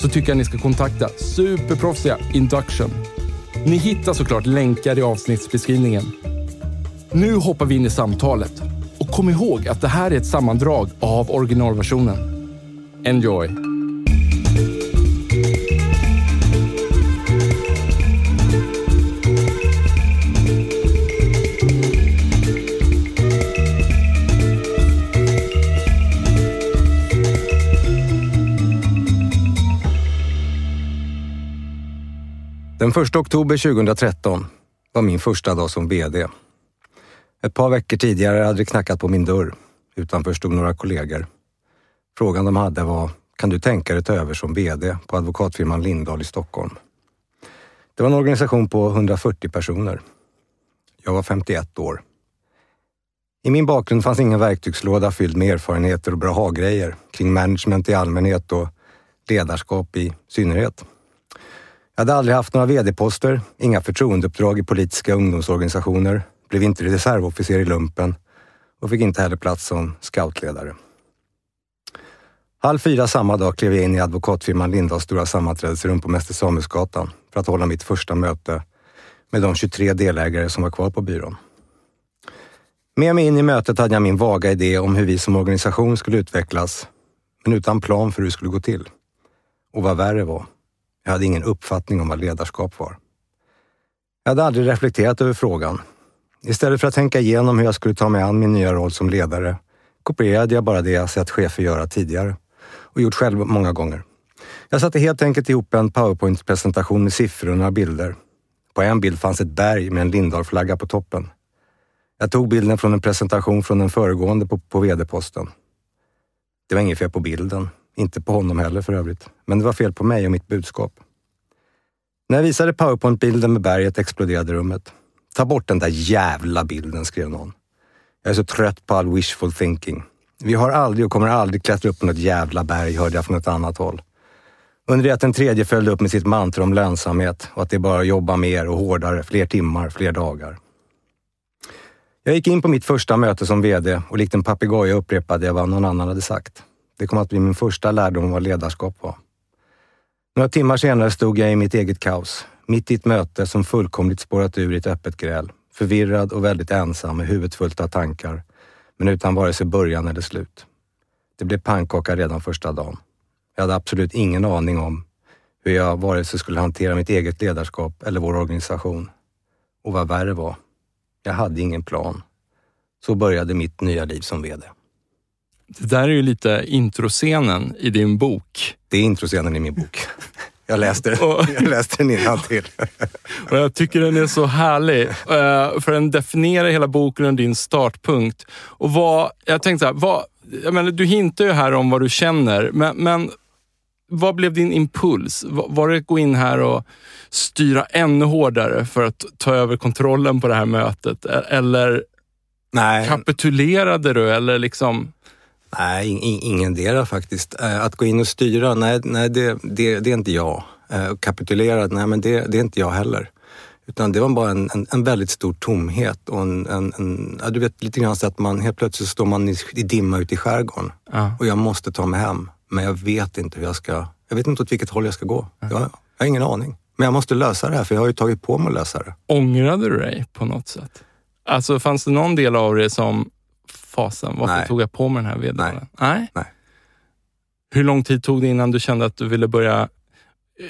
så tycker jag ni ska kontakta superproffsiga Induction. Ni hittar såklart länkar i avsnittsbeskrivningen. Nu hoppar vi in i samtalet och kom ihåg att det här är ett sammandrag av originalversionen. Enjoy! Den 1 oktober 2013 var min första dag som VD. Ett par veckor tidigare hade det knackat på min dörr. Utanför stod några kollegor. Frågan de hade var, kan du tänka dig ta över som VD på advokatfirman Lindahl i Stockholm? Det var en organisation på 140 personer. Jag var 51 år. I min bakgrund fanns ingen verktygslåda fylld med erfarenheter och bra ha-grejer kring management i allmänhet och ledarskap i synnerhet. Jag hade aldrig haft några VD-poster, inga förtroendeuppdrag i politiska ungdomsorganisationer, blev inte reservofficer i lumpen och fick inte heller plats som scoutledare. Halv fyra samma dag klev jag in i advokatfirman Lindahls stora sammanträdesrum på Mäster Samuelsgatan för att hålla mitt första möte med de 23 delägare som var kvar på byrån. Med mig in i mötet hade jag min vaga idé om hur vi som organisation skulle utvecklas, men utan plan för hur det skulle gå till. Och vad värre var, jag hade ingen uppfattning om vad ledarskap var. Jag hade aldrig reflekterat över frågan. Istället för att tänka igenom hur jag skulle ta mig an min nya roll som ledare kopierade jag bara det jag sett chefer göra tidigare och gjort själv många gånger. Jag satte helt enkelt ihop en powerpoint-presentation med siffror och några bilder. På en bild fanns ett berg med en Lindahl-flagga på toppen. Jag tog bilden från en presentation från den föregående på, på VD-posten. Det var inget fel på bilden, inte på honom heller för övrigt, men det var fel på mig och mitt budskap. När jag visade powerpoint-bilden med berget exploderade rummet. Ta bort den där jävla bilden, skrev någon. Jag är så trött på all wishful thinking. Vi har aldrig och kommer aldrig klättra upp på något jävla berg, hörde jag från ett annat håll. Under det att den tredje följde upp med sitt mantra om lönsamhet och att det är bara att jobba mer och hårdare, fler timmar, fler dagar. Jag gick in på mitt första möte som VD och likt en papegoja upprepade jag vad någon annan hade sagt. Det kom att bli min första lärdom om vad ledarskap var. Några timmar senare stod jag i mitt eget kaos, mitt i ett möte som fullkomligt spårat ur i ett öppet gräl. Förvirrad och väldigt ensam med huvudet fullt av tankar, men utan vare sig början eller slut. Det blev pannkaka redan första dagen. Jag hade absolut ingen aning om hur jag vare sig skulle hantera mitt eget ledarskap eller vår organisation. Och vad värre var, jag hade ingen plan. Så började mitt nya liv som VD. Det där är ju lite introscenen i din bok. Det är introscenen i min bok. Jag läste, jag läste den innantill. och jag tycker den är så härlig. Eh, för den definierar hela boken och din startpunkt. Och vad, jag tänkte så här, vad, jag menar, du hintar ju här om vad du känner, men, men vad blev din impuls? Var det att gå in här och styra ännu hårdare för att ta över kontrollen på det här mötet? E-, eller Nej. kapitulerade du? Eller liksom... Nej, ingen dera faktiskt. Eh, att gå in och styra, nej, nej det, det, det är inte jag. Eh, kapitulera, nej men det, det är inte jag heller. Utan det var bara en, en, en väldigt stor tomhet och en, en, ja, du vet lite grann så att man helt plötsligt står man i, i dimma ute i skärgården ja. och jag måste ta mig hem. Men jag vet inte hur jag ska, jag vet inte åt vilket håll jag ska gå. Jag, jag har ingen aning. Men jag måste lösa det här för jag har ju tagit på mig att lösa det. Ångrade du dig på något sätt? Alltså fanns det någon del av det som fasen, varför Nej. tog jag på mig den här vd Nej. Nej. Nej. Hur lång tid tog det innan du kände att du ville börja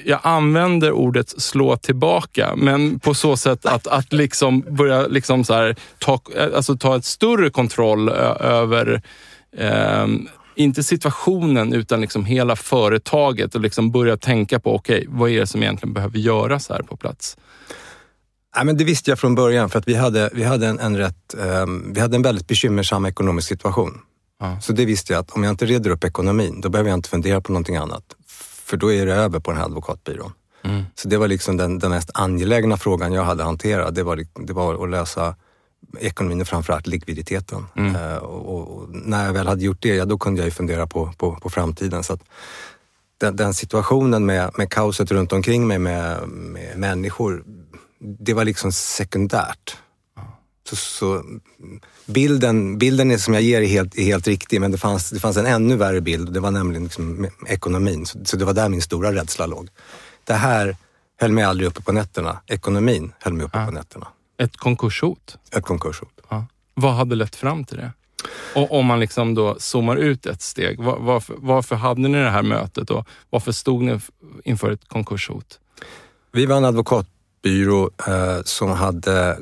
jag använder ordet slå tillbaka, men på så sätt att, att liksom börja liksom så här, ta, alltså ta ett större kontroll över eh, inte situationen utan liksom hela företaget och liksom börja tänka på, okej, okay, vad är det som egentligen behöver göras här på plats? Ja, men det visste jag från början för att vi hade, vi hade, en, en rätt, um, vi hade en väldigt bekymmersam ekonomisk situation. Ja. Så det visste jag att om jag inte reder upp ekonomin, då behöver jag inte fundera på någonting annat. För då är det över på den här advokatbyrån. Mm. Så det var liksom den, den mest angelägna frågan jag hade hanterat. Det var, det var att lösa ekonomin och framförallt likviditeten. Mm. Uh, och, och, när jag väl hade gjort det, ja, då kunde jag ju fundera på, på, på framtiden. Så att den, den, situationen med, med kaoset runt omkring mig med, med människor, det var liksom sekundärt. Så, så, bilden, bilden som jag ger är helt, är helt riktig, men det fanns, det fanns en ännu värre bild. Det var nämligen liksom ekonomin. Så, så, det var där min stora rädsla låg. Det här höll mig aldrig uppe på nätterna. Ekonomin höll mig uppe ja. på nätterna. Ett konkurshot? Ett konkurshot. Ja. Vad hade lett fram till det? Och om man liksom då zoomar ut ett steg, var, varför, varför hade ni det här mötet och varför stod ni inför ett konkurshot? Vi var en advokatbyrå eh, som hade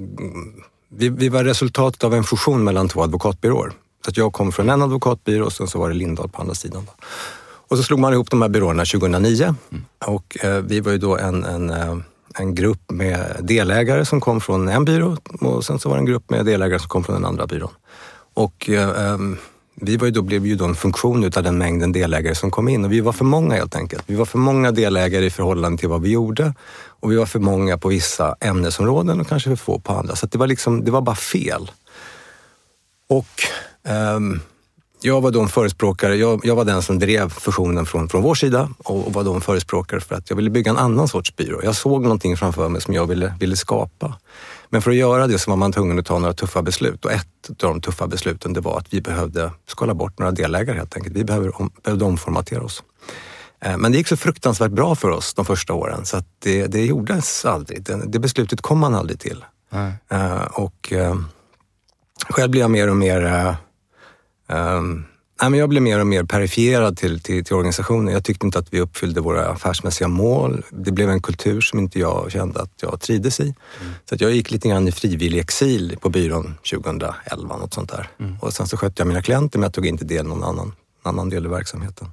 vi, vi var resultatet av en fusion mellan två advokatbyråer. Så att jag kom från en advokatbyrå och sen så var det Lindahl på andra sidan. Då. Och så slog man ihop de här byråerna 2009 mm. och eh, vi var ju då en, en, eh, en grupp med delägare som kom från en byrå och sen så var det en grupp med delägare som kom från den andra byrån. Och eh, ehm, vi var ju då, blev ju då en funktion utav den mängden delägare som kom in och vi var för många helt enkelt. Vi var för många delägare i förhållande till vad vi gjorde och vi var för många på vissa ämnesområden och kanske för få på andra. Så det var liksom, det var bara fel. Och um, jag var då en förespråkare, jag, jag, var den som drev fusionen från, från vår sida och, var då en förespråkare för att jag ville bygga en annan sorts byrå. Jag såg någonting framför mig som jag ville, ville skapa. Men för att göra det så var man tvungen att ta några tuffa beslut och ett av de tuffa besluten det var att vi behövde skala bort några delägare helt enkelt. Vi behövde, om, behövde omformatera oss. Eh, men det gick så fruktansvärt bra för oss de första åren så att det, det gjordes aldrig. Det, det beslutet kom man aldrig till. Mm. och uh, själv blev jag mer och mer um, Nej, men jag blev mer och mer perifierad till, till, till, organisationen. Jag tyckte inte att vi uppfyllde våra affärsmässiga mål. Det blev en kultur som inte jag kände att jag trivdes i. Mm. Så att jag gick lite grann i frivillig exil på byrån 2011, något sånt där. Mm. Och sen så skötte jag mina klienter men jag tog inte del i någon annan, annan del i verksamheten.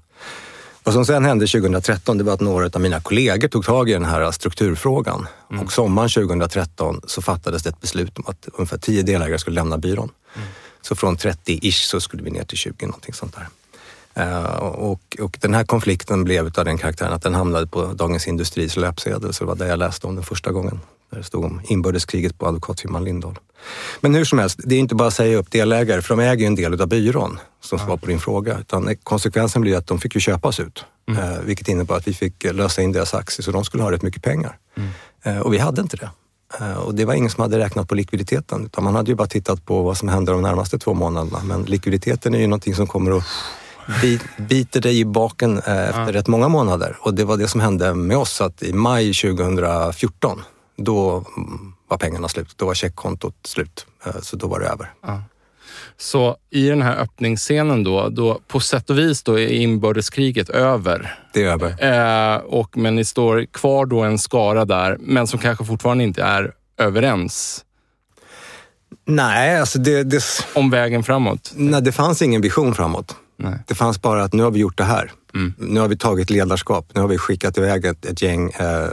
Vad som sen hände 2013 det var att några av mina kollegor tog tag i den här strukturfrågan. Mm. Och sommaren 2013 så fattades det ett beslut om att ungefär 10 delägare skulle lämna byrån. Mm. Så från 30-ish så skulle vi ner till 20, någonting sånt där. Uh, och, och, den här konflikten blev av den karaktären att den hamnade på Dagens Industris löpsedel, så det var där jag läste om den första gången. Där det stod om inbördeskriget på advokatfirman Lindahl. Men hur som helst, det är inte bara att säga upp delägare, för de äger ju en del av byrån, som svar på din fråga. Utan konsekvensen blir att de fick ju köpas ut, mm. uh, vilket innebar att vi fick lösa in deras aktier, så de skulle ha rätt mycket pengar. Mm. Uh, och vi hade inte det. Eh, och det var ingen som hade räknat på likviditeten, utan man hade ju bara tittat på vad som händer de närmaste två månaderna. Men likviditeten är ju någonting som kommer att biter dig i baken eh, efter ja. rätt många månader. Och det var det som hände med oss, att i maj 2014, då var pengarna slut. Då var checkkontot slut, eh, så då var det över. Ja. Så i den här öppningsscenen då, då på sätt och vis då är inbördeskriget över. Det är över. Eh, och, men ni står kvar då en skara där, men som kanske fortfarande inte är överens. Nej, alltså det, det... Om vägen framåt? Nej, det fanns ingen vision framåt. Nej. Det fanns bara att nu har vi gjort det här. Mm. Nu har vi tagit ledarskap. Nu har vi skickat iväg ett, ett gäng. Eh,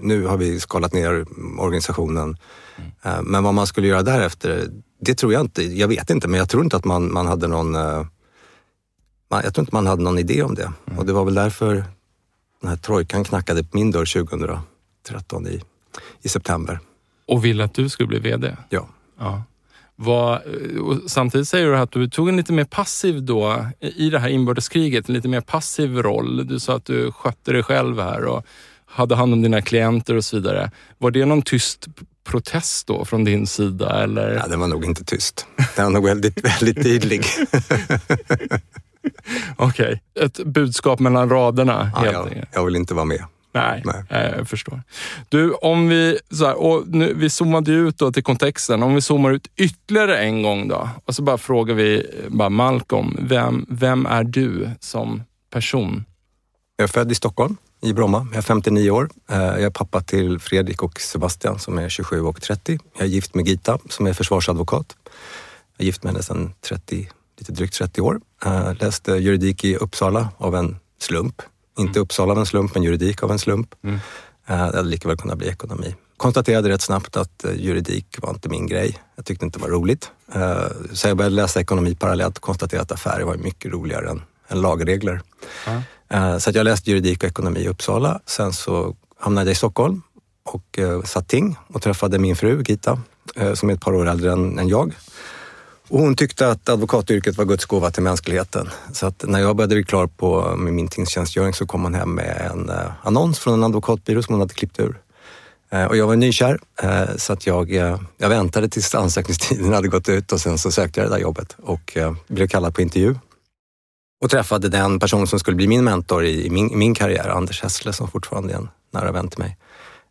nu har vi skalat ner organisationen. Mm. Eh, men vad man skulle göra därefter, det tror jag inte. Jag vet inte, men jag tror inte att man, man hade någon... Eh, man, jag tror inte man hade någon idé om det. Mm. Och det var väl därför den här trojkan knackade på min dörr 2013 i, i september. Och ville att du skulle bli VD? Ja. ja. Var, samtidigt säger du att du tog en lite mer passiv då i det här inbördeskriget, en lite mer passiv roll. Du sa att du skötte dig själv här och hade hand om dina klienter och så vidare. Var det någon tyst protest då från din sida? Eller? Ja, den var nog inte tyst. Den var nog väldigt, väldigt tydlig. Okej, okay. ett budskap mellan raderna. Ja, jag, jag vill inte vara med. Nej, Nej, jag förstår. Du, om vi, så här, och nu, vi zoomade ut då till kontexten. Om vi zoomar ut ytterligare en gång då och så bara frågar vi bara Malcolm, vem, vem är du som person? Jag är född i Stockholm i Bromma. Jag är 59 år. Eh, jag är pappa till Fredrik och Sebastian som är 27 och 30. Jag är gift med Gita som är försvarsadvokat. Jag är gift med henne sedan 30, lite drygt 30 år. Jag eh, läste juridik i Uppsala av en slump. Inte Uppsala av en slump, men juridik av en slump. Mm. Det hade lika väl kunnat bli ekonomi. Konstaterade rätt snabbt att juridik var inte min grej. Jag tyckte inte det var roligt. Så jag började läsa ekonomi parallellt och konstaterade att affärer var mycket roligare än, än lagregler. Mm. Eh, så jag läste juridik och ekonomi i Uppsala. Sen så hamnade jag i Stockholm och eh, satt ting och träffade min fru Gita eh, som är ett par år äldre än, jag. Och hon tyckte att advokatyrket var Guds gåva till mänskligheten. Så att när jag började bli klar på med min tingstjänstgöring så kom hon hem med en annons från en advokatbyrå som hon hade klippt ur. Och jag var nykär så att jag, jag väntade tills ansökningstiden hade gått ut och sen så sökte jag det där jobbet och blev kallad på intervju och träffade den person som skulle bli min mentor i, min, i min karriär, Anders Hessle som fortfarande är en nära vän till mig.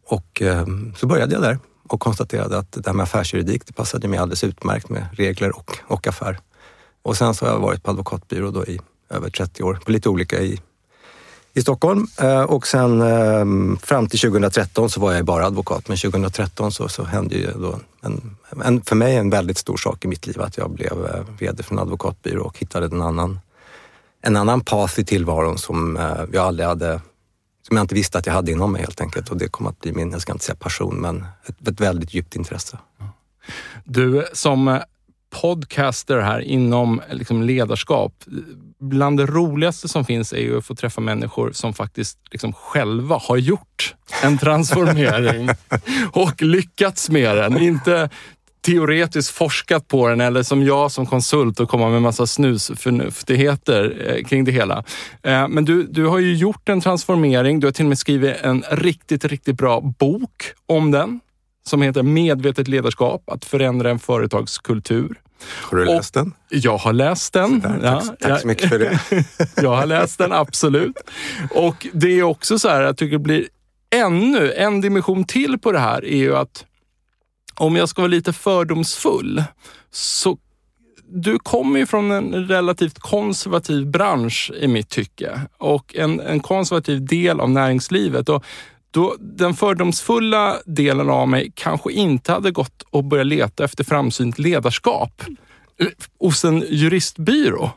Och eh, så började jag där och konstaterade att det här med affärsjuridik, det passade mig alldeles utmärkt med regler och, och affär. Och sen så har jag varit på advokatbyrå då i över 30 år, på lite olika i, i Stockholm. Eh, och sen eh, fram till 2013 så var jag bara advokat, men 2013 så, så hände ju då en, en, för mig en väldigt stor sak i mitt liv, att jag blev eh, VD för en advokatbyrå och hittade en annan en annan path i tillvaron som eh, jag aldrig hade som jag inte visste att jag hade inom mig helt enkelt. Och det kom att bli min, jag ska inte säga passion, men ett, ett väldigt djupt intresse. Du, som podcaster här inom liksom ledarskap. Bland det roligaste som finns är ju att få träffa människor som faktiskt liksom själva har gjort en transformering och lyckats med den. Inte teoretiskt forskat på den eller som jag som konsult och komma med massa snusförnuftigheter eh, kring det hela. Eh, men du, du har ju gjort en transformering. Du har till och med skrivit en riktigt, riktigt bra bok om den som heter Medvetet ledarskap, att förändra en företagskultur. Har du läst den? Jag har läst den. Där, ja, tack, tack så mycket för det. jag har läst den, absolut. Och det är också så här, jag tycker det blir ännu en dimension till på det här är ju att om jag ska vara lite fördomsfull, så du kommer ju från en relativt konservativ bransch i mitt tycke och en, en konservativ del av näringslivet. Och då, den fördomsfulla delen av mig kanske inte hade gått och börjat leta efter framsynt ledarskap hos en juristbyrå.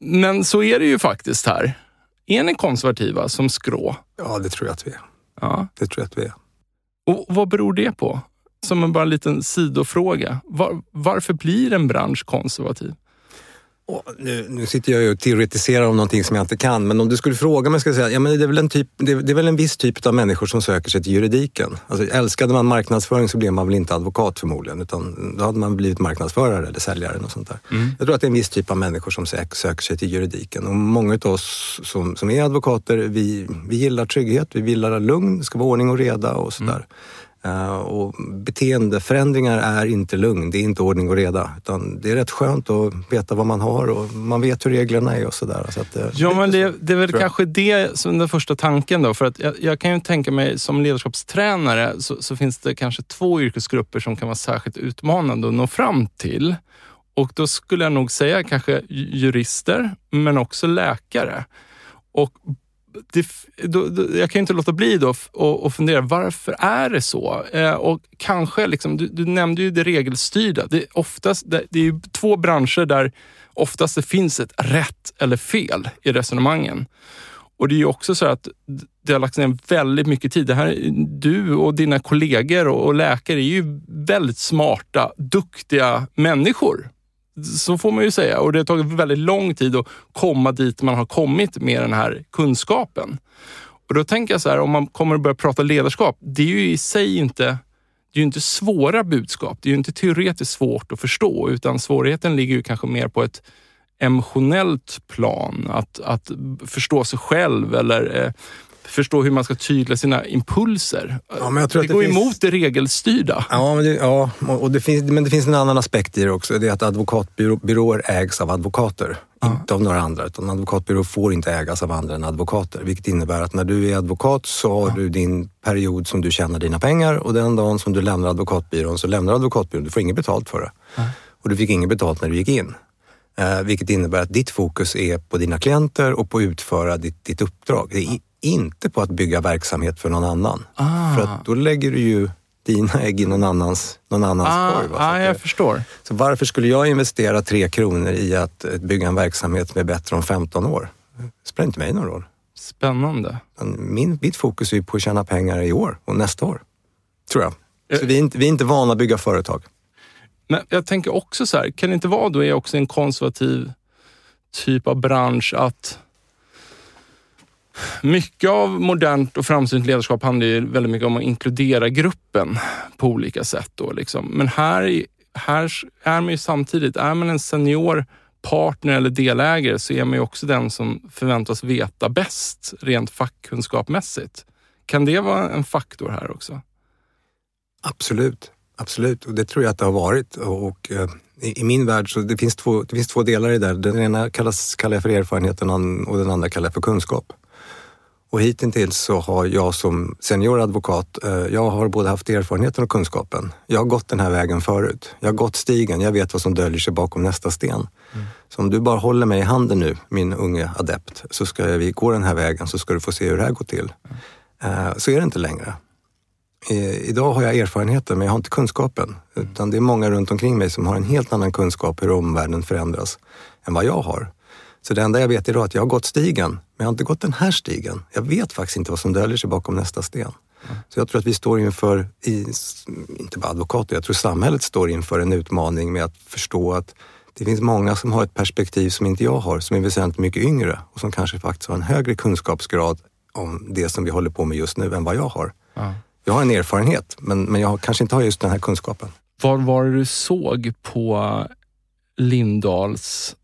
Men så är det ju faktiskt här. Är ni konservativa som skrå? Ja, det tror jag att vi är. Ja. Det tror jag att vi är. Och vad beror det på? Som en bara liten sidofråga. Var, varför blir en bransch konservativ? Nu, nu, sitter jag och teoretiserar om någonting som jag inte kan, men om du skulle fråga mig skulle jag säga ja, men det, är väl en typ, det, det är väl en viss typ av människor som söker sig till juridiken. Alltså, älskade man marknadsföring så blev man väl inte advokat förmodligen, utan då hade man blivit marknadsförare eller säljare. Och sånt där. Mm. Jag tror att det är en viss typ av människor som söker, söker sig till juridiken. Och många av oss som, som är advokater, vi, vi gillar trygghet, vi gillar lugn, det ska vara ordning och reda och sådär. Mm. Eh, och beteendeförändringar är inte lugn, det är inte ordning och reda. Utan det är rätt skönt att veta vad man har och man vet hur reglerna är och sådär. Så eh, ja, men det, det är väl kanske det som den första tanken då. För att jag, jag, kan ju tänka mig som ledarskapstränare så, så, finns det kanske två yrkesgrupper som kan vara särskilt utmanande att nå fram till. Och då skulle jag nog säga kanske jurister, men också läkare. Och det, då, då, jag kan inte låta bli då och, och fundera, varför är det så? Eh, och kanske, liksom, du, du, nämnde ju det regelstyrda. Det är, oftast, det, det är två branscher där oftast det finns ett rätt eller fel i resonemangen. Och det är ju också så att det har lagts ner väldigt mycket tid. Det här, du och dina kollegor och, och läkare är ju väldigt smarta, duktiga människor så får man ju säga. Och det har tagit väldigt lång tid att komma dit man har kommit med den här kunskapen. Och då tänker jag så här, om man kommer att börja prata ledarskap, det är ju i sig inte det är ju inte svåra budskap. Det är ju inte teoretiskt svårt att förstå, utan svårigheten ligger ju kanske mer på ett emotionellt plan. Att, att förstå sig själv eller eh, förstå hur man ska tydla sina impulser. Ja, men jag tror det, det går finns... emot det regelstyrda. Ja, men det, ja och det finns, men det finns en annan aspekt i det också. Det är att advokatbyråer ägs av advokater. Ja. Inte av några andra. Utan advokatbyråer får inte ägas av andra än advokater. Vilket innebär att när du är advokat så har ja. du din period som du tjänar dina pengar och den dagen som du lämnar advokatbyrån så lämnar advokatbyrån. Du får inget betalt för det. Ja. Och du fick inget betalt när du gick in. Eh, vilket innebär att ditt fokus är på dina klienter och på att utföra ditt, ditt uppdrag. Det är inte på att bygga verksamhet för någon annan. Ah. För att då lägger du ju dina ägg i någon annans, någon annans Ah, korg. ah, jag det- förstår. så varför skulle jag investera tre kronor i att eh, bygga en verksamhet som är bättre om 15 år? Det spelar inte mig någon roll. Spännande. Min, mitt fokus är ju på att tjäna pengar i år och nästa år. Tror jag. Eh. Så vi är inte, vi är inte vana att bygga företag. Men jag tänker också så här, kan det inte vara då är också en konservativ typ av bransch att mycket av modernt och framsynt ledarskap handlar ju väldigt mycket om att inkludera gruppen på olika sätt. Då, liksom. Men här, här är man ju samtidigt, är man en senior partner eller delägare så är man ju också den som förväntas veta bäst rent fackkunskapmässigt. Kan det vara en faktor här också? Absolut, absolut. Och det tror jag att det har varit. Och, och, eh, i, I min värld så det finns två, det finns två delar i det. där. Den ena kallas, kallar jag för erfarenhet och den andra kallar jag för kunskap. Och hittills så har jag som senior advokat, eh, jag har både haft erfarenheten och kunskapen. Jag har gått den här vägen förut. Jag har gått stigen, jag vet vad som döljer sig bakom nästa sten. Så om du bara håller mig i handen nu, min unge adept, så ska vi gå den här vägen så ska du få se hur det här går till. Eh, Så är det inte längre. Idag har jag erfarenheten men jag har inte kunskapen. Utan det är många runt omkring mig som har en helt annan kunskap hur omvärlden förändras än vad jag har. Så det enda jag vet idag är att jag har gått stigen, men jag har inte gått den här stigen. Jag vet faktiskt inte vad som döljer sig bakom nästa sten. Så jag tror att vi står inför, i, inte bara advokater, jag tror samhället står inför en utmaning med att förstå att det finns många som har ett perspektiv som inte jag har, som är väsentligt mycket yngre och som kanske faktiskt har en högre kunskapsgrad om det som vi håller på med just nu än vad jag har. Ja. Jag har en erfarenhet, men, men jag kanske inte har just den här kunskapen. Vad var det du såg på Lindahls...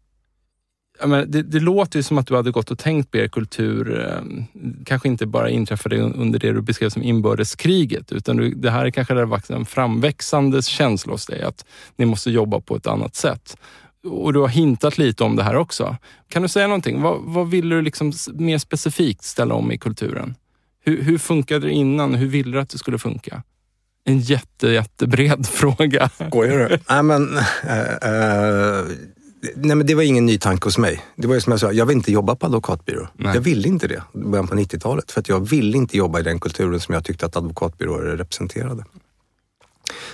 Menar, det, det låter ju som att du hade gått och tänkt på er kultur, eh, kanske inte bara inträffade under det du beskrev som inbördeskriget, utan du, det här kanske hade varit en framväxande känsla hos dig, att ni måste jobba på ett annat sätt. Och du har hintat lite om det här också. Kan du säga någonting? Vad, vad ville du liksom mer specifikt ställa om i kulturen? Hur, hur funkade det innan? Hur ville du att det skulle funka? En jätte, jättebred fråga. Skojar du? nej, men, eh, eh, nej, men det var ingen ny tanke hos mig. Det var ju som jag sa, jag vill inte jobba på advokatbyrå. Nej. Jag ville inte det i början på 90-talet. För att jag ville inte jobba i den kulturen som jag tyckte att advokatbyråer representerade.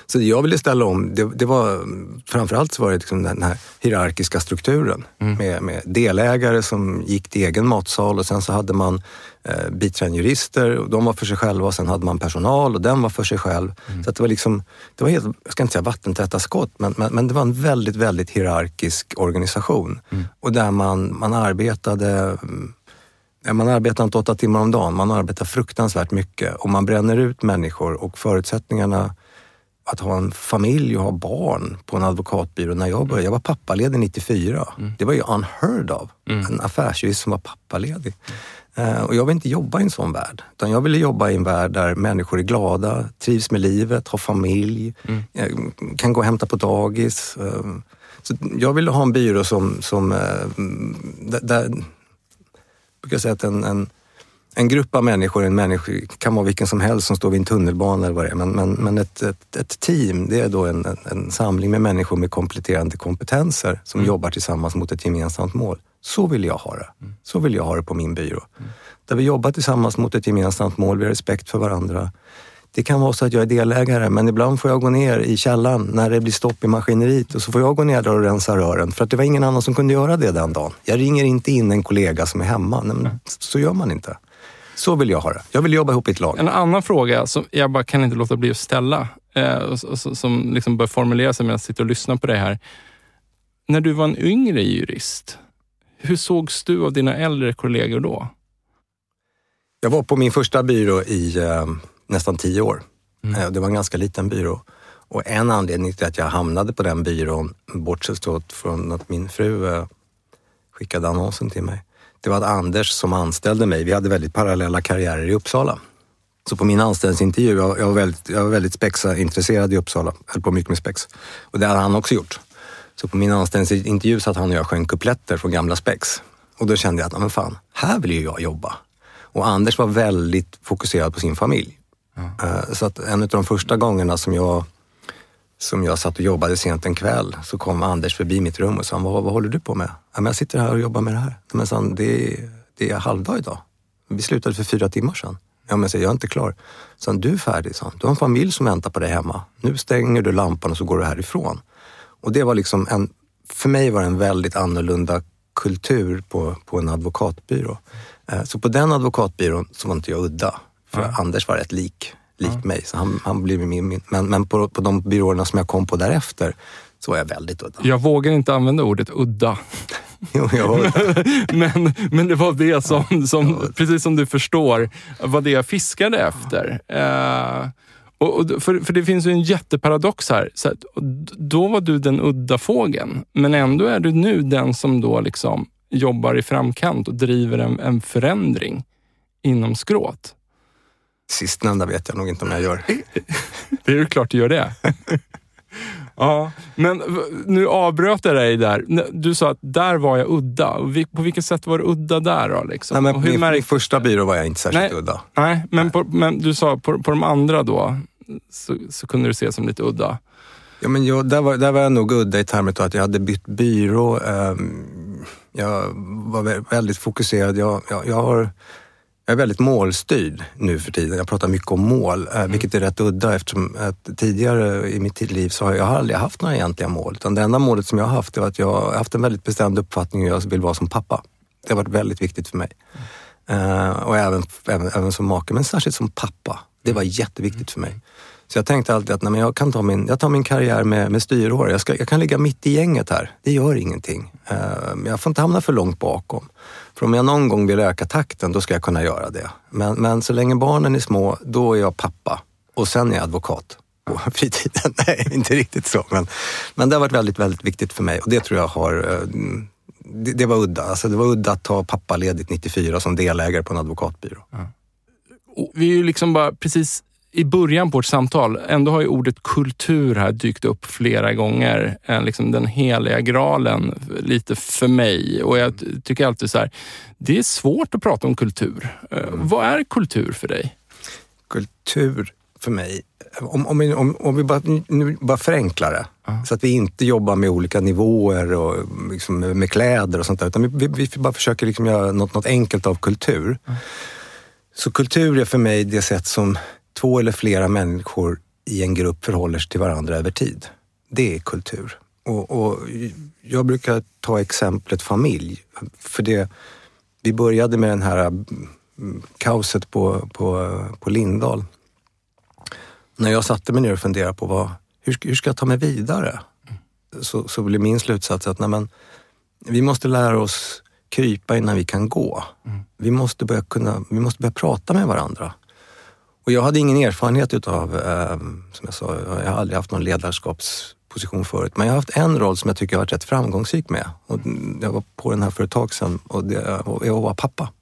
Så det jag ville ställa om, det, det var framförallt så var det liksom den här hierarkiska strukturen med, med delägare som gick till egen matsal och sen så hade man eh, biträdande jurister och de var för sig själva och sen hade man personal och den var för sig själv. Så att det var liksom, det var helt, jag ska inte säga vattentäta skott, men, men, men det var en väldigt, väldigt hierarkisk organisation. Och där man, man arbetade mm, Man arbetar inte åtta timmar om dagen, man arbetar fruktansvärt mycket och man bränner ut människor och förutsättningarna att ha en familj och ha barn på en advokatbyrå. När jag började, jag var pappaledig 94. Det var ju unheard of. En affärsjurist som var pappaledig. Eh, och jag vill inte jobba i en sån värld. Utan jag ville jobba i en värld där människor är glada, trivs med livet, har familj, eh, kan gå och hämta på dagis. eh. Så jag ville ha en byrå som, som eh, där, där brukar säga att en, en, en grupp av människor, en människa kan vara vilken som helst som står vid en tunnelbana eller vad det är, men, men, men ett, ett, ett team det är då en, en, en samling med människor med kompletterande kompetenser som jobbar tillsammans mot ett gemensamt mål. Så vill jag ha det. Så vill jag ha det på min byrå. Där vi jobbar tillsammans mot ett gemensamt mål, vi har respekt för varandra. Det kan vara så att jag är delägare, men ibland får jag gå ner i källaren när det blir stopp i maskineriet och så får jag gå ner där och rensa rören för att det var ingen annan som kunde göra det den dagen. Jag ringer inte in en kollega som är hemma. Nej, men så gör man inte. Så vill jag ha det. Jag vill jobba ihop i ett lag. En annan fråga som jag bara kan inte låta bli att ställa, eh, som liksom bör formulera sig medan jag sitter och lyssnar på dig här. När du var en yngre jurist, hur sågs du av dina äldre kollegor då? Jag var på min första byrå i eh, nästan tio år. Eh, det var en ganska liten byrå. Och en anledning till att jag hamnade på den byrån, bortsett från att min fru skickade annonsen till mig, det var att Anders som anställde mig, vi hade väldigt parallella karriärer i Uppsala. Så på min anställningsintervju, jag, jag var väldigt, jag var väldigt spexa-intresserad i Uppsala, höll på mycket med spex. Och det hade han också gjort. Så på min anställningsintervju satt han och jag sjöng kupletter från gamla spex. Och då kände jag att, "Ja, men fan, här vill ju jag jobba. Och Anders var väldigt fokuserad på sin familj. Eh, Så att en av de första gångerna som jag, som jag satt och jobbade sent en kväll så kom Anders förbi mitt rum och sa, vad, vad håller du på med? Ja, men jag sitter här och jobbar med det här. Men sa han, det, är- det är halvdag idag. Vi slutade för fyra timmar sedan. Ja, men jag är inte klar. Så han, du är färdig, så Du har en familj som väntar på dig hemma. Nu stänger du lampan och så går du härifrån. Och det var liksom en, för mig var det en väldigt annorlunda kultur på, på en advokatbyrå. Eh, så på den advokatbyrån så var inte jag udda. För ja. Anders var rätt lik, lik ja. mig. Så han, han blev min, min, men, men på, på de byråerna som jag kom på därefter så var jag väldigt udda. Jag vågar inte använda ordet udda. jo, men, men det var det som, som, precis som du förstår, var det jag fiskade efter. Uh, och, för, för det finns ju en jätteparadox här. Så då var du den udda fågeln, men ändå är du nu den som då liksom jobbar i framkant och driver en, en förändring inom skråt. Sistnämnda vet jag nog inte om jag gör. det är ju klart du gör det. ja, men nu avbröt jag dig där. Du sa att där var jag udda. På vilket sätt var du udda där då? Liksom? Nej, men min, min första byrå var jag inte särskilt nej, udda. Nej, men, nej. På, men du sa på, på de andra då, så, så kunde du se som lite udda. Ja, men jag, där, var, där var jag nog udda i termer av att jag hade bytt byrå. Um, jag var väldigt fokuserad. Jag, jag, jag, har, jag är väldigt målstyrd nu för tiden. Jag pratar mycket om mål, eh, mm. vilket är rätt udda eftersom att tidigare i mitt liv så har jag aldrig haft några egentliga mål. Utan det enda målet som jag har haft är att jag har haft en väldigt bestämd uppfattning hur jag vill vara som pappa. Det har varit väldigt viktigt för mig. Mm. Uh, och även, även, även som make, men särskilt som pappa. Det var jätteviktigt för mig. Så jag tänkte alltid att nej, men jag kan ta min, jag tar min karriär med, med styrhår. Jag, ska, jag kan ligga mitt i gänget här. Det gör ingenting. Uh, jag får inte hamna för långt bakom. För om jag någon gång vill öka takten, då ska jag kunna göra det. Men, men så länge barnen är små, då är jag pappa. Och sen är jag advokat på fritiden. Nej, inte riktigt så. Men, men det har varit väldigt, väldigt viktigt för mig och det tror jag har uh, det, det, var udda. Alltså det var udda att ta pappaledigt 94 som delägare på en advokatbyrå. Ja. Vi är ju liksom bara precis i början på vårt samtal, ändå har ju ordet kultur här dykt upp flera gånger. Liksom den heliga graalen lite för mig. Och jag tycker alltid så här, det är svårt att prata om kultur. Mm. Vad är kultur för dig? Kultur för mig, om, om, om, om vi bara, nu bara förenklar det, uh. så att vi inte jobbar med olika nivåer och liksom med kläder och sånt där, utan vi, vi, vi bara försöker liksom göra något, något enkelt av kultur. Uh. Så kultur är för mig det sätt som två eller flera människor i en grupp förhåller sig till varandra över tid. Det är kultur. Och, och jag brukar ta exemplet familj. För det, vi började med det här mm, kaoset på, på, på Lindahl. När jag satte mig ner och funderade på vad, hur, hur ska jag ta mig vidare? Så, så blev min slutsats att nej men, vi måste lära oss krypa innan vi kan gå. Mm. Vi, måste börja kunna, vi måste börja prata med varandra. Och jag hade ingen erfarenhet utav, eh, som jag sa, jag har aldrig haft någon ledarskapsposition förut. Men jag har haft en roll som jag tycker jag har varit rätt framgångsrik med. Och jag var på den här för ett tag sedan och det, jag var pappa.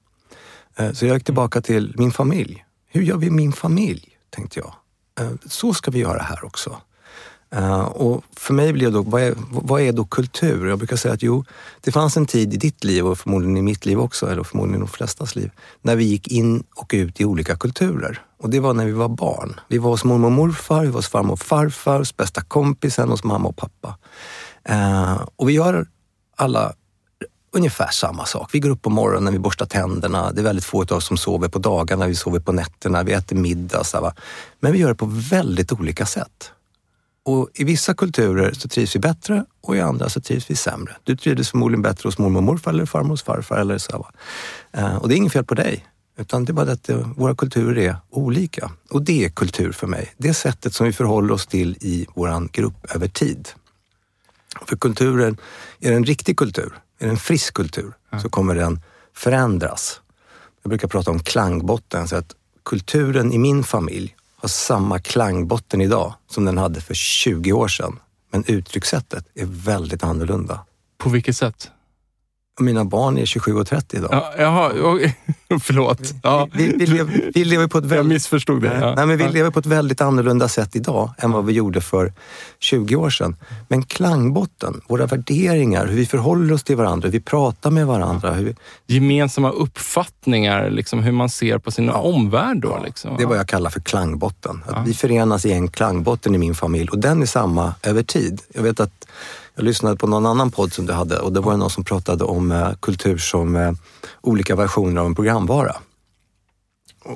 Eh, så jag gick tillbaka till min familj. Hur gör vi min familj? Tänkte jag. Eh, så ska vi göra här också. Uh, och för mig blev det då, vad är, vad är då kultur? Jag brukar säga att jo, det fanns en tid i ditt liv och förmodligen i mitt liv också, eller förmodligen i de flestas liv, när vi gick in och ut i olika kulturer. Och det var när vi var barn. Vi var hos mormor och morfar, vi var hos farmor och farfar, hos bästa kompisen, hos mamma och pappa. Uh, och vi gör alla ungefär samma sak. Vi går upp på morgonen, vi borstar tänderna. Det är väldigt få av oss som sover på dagarna, vi sover på nätterna, vi äter middag. Så va? Men vi gör det på väldigt olika sätt. Och I vissa kulturer så trivs vi bättre och i andra så trivs vi sämre. Du trivdes förmodligen bättre hos mormor och morfar eller farmor och farfar eller så. Uh, och det är inget fel på dig. Utan det är bara att våra kulturer är olika. Och det är kultur för mig. Det sättet som vi förhåller oss till i vår grupp över tid. För kulturen, är det en riktig kultur, är det en frisk kultur, mm. så kommer den förändras. Jag brukar prata om klangbotten, så att kulturen i min familj har samma klangbotten idag som den hade för 20 år sedan. Men uttryckssättet är väldigt annorlunda. På vilket sätt? Mina barn är 27 och 30 idag. Ja, jaha, förlåt. Ja. Vi, vi, lever, vi lever på ett väldigt, Jag missförstod det. Ja. Nej, men vi ja. lever på ett väldigt annorlunda sätt idag än vad vi gjorde för 20 år sedan. Men klangbotten, våra värderingar, hur vi förhåller oss till varandra, hur vi pratar med varandra. Hur vi... Gemensamma uppfattningar, liksom, hur man ser på sin ja. omvärld. Då, liksom. Det är vad jag kallar för klangbotten. Att Vi förenas i en klangbotten i min familj och den är samma över tid. Jag vet att jag lyssnade på någon annan podd som du hade och det var någon som pratade om eh, kultur som eh, olika versioner av en programvara.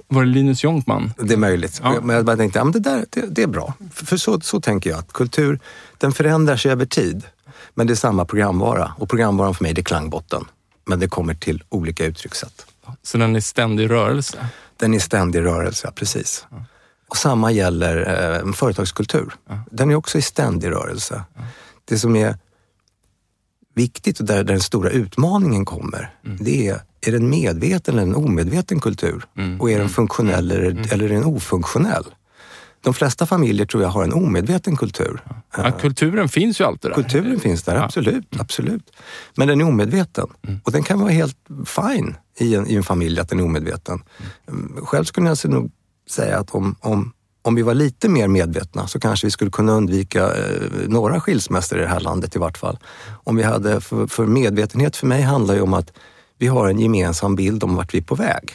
Var det Linus Jonkman? Det är möjligt. Ja. Men jag bara tänkte, ja, men det, där, det, det är bra. För, för så, så tänker jag, att kultur den förändrar sig över tid. Men det är samma programvara och programvaran för mig det är klangbotten. Men det kommer till olika uttryckssätt. Så den är ständig rörelse? Den är ständig rörelse, precis. Och samma gäller eh, företagskultur. Den är också i ständig rörelse. Det som är viktigt och där, den stora utmaningen kommer, det är, är den medveten eller en omedveten kultur? Och är den funktionell eller, eller är den ofunktionell? De flesta familjer tror jag har en omedveten kultur. Ja, kulturen finns ju alltid där. Kulturen finns där, absolut. absolut. Men den är omedveten. Och den kan vara helt fine i en, i en familj att den är omedveten. Mm, Själv skulle jag nog säga att om, om, om vi var lite mer medvetna så kanske vi skulle kunna undvika eh, några skilsmässor i det här landet i vart fall. Om vi hade, för, för medvetenhet för mig handlar ju om att vi har en gemensam bild om vart vi är på väg.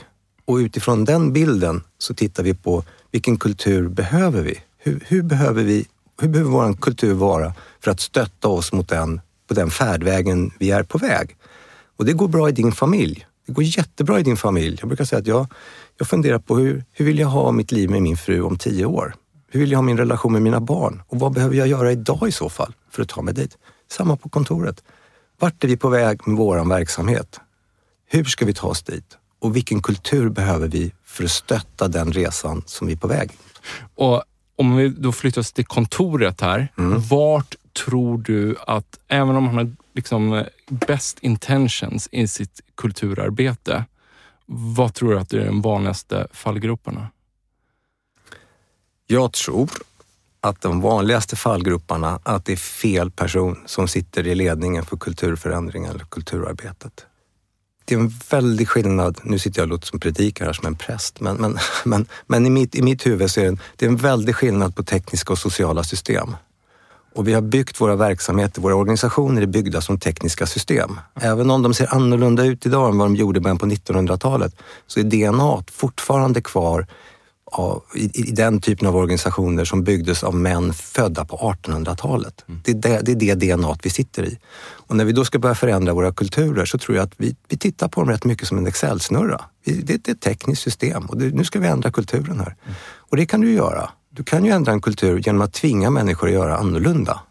Och utifrån den bilden så tittar vi på vilken kultur behöver vi? Hur, hur behöver vi hur behöver vår kultur vara för att stötta oss mot den, på den färdvägen vi är på väg? Och det går bra i din familj. Det går jättebra i din familj. Jag brukar säga att jag, jag funderar på hur, hur vill jag ha mitt liv med min fru om tio år? Hur vill jag ha min relation med mina barn? Och vad behöver jag göra idag i så fall för att ta mig dit? Samma på kontoret. Vart är vi på väg med vår verksamhet? Hur ska vi ta oss dit? Och vilken kultur behöver vi för att stötta den resan som vi är på väg? Och om vi då flyttar oss till kontoret här. Vart tror du att, även om man har liksom eh, best intentions i sitt kulturarbete, vad tror du att det är de vanligaste fallgroparna? Jag tror att de vanligaste fallgroparna, att det är fel person som sitter i ledningen för kulturförändringar eller kulturarbetet. Det är en väldig skillnad, nu sitter jag och låter som predikar här som en präst, men, men, men, men i, mitt, i mitt huvud så är det, en, det är en väldig skillnad på tekniska och sociala system. Och vi har byggt våra verksamheter, våra organisationer är byggda som tekniska system. Även om de ser annorlunda ut idag än vad de gjorde början på 1900-talet så är DNA fortfarande kvar av, i, i den typen av organisationer som byggdes av män födda på 1800-talet. Det, är det, det är det DNA vi sitter i. Och när vi då ska börja förändra våra kulturer så tror jag att vi, vi tittar på dem rätt mycket som en Excel-snurra. Det, det är ett tekniskt system och det, nu ska vi ändra kulturen här. Och det kan du göra. Du kan ju ändra en kultur genom att tvinga människor att göra annorlunda.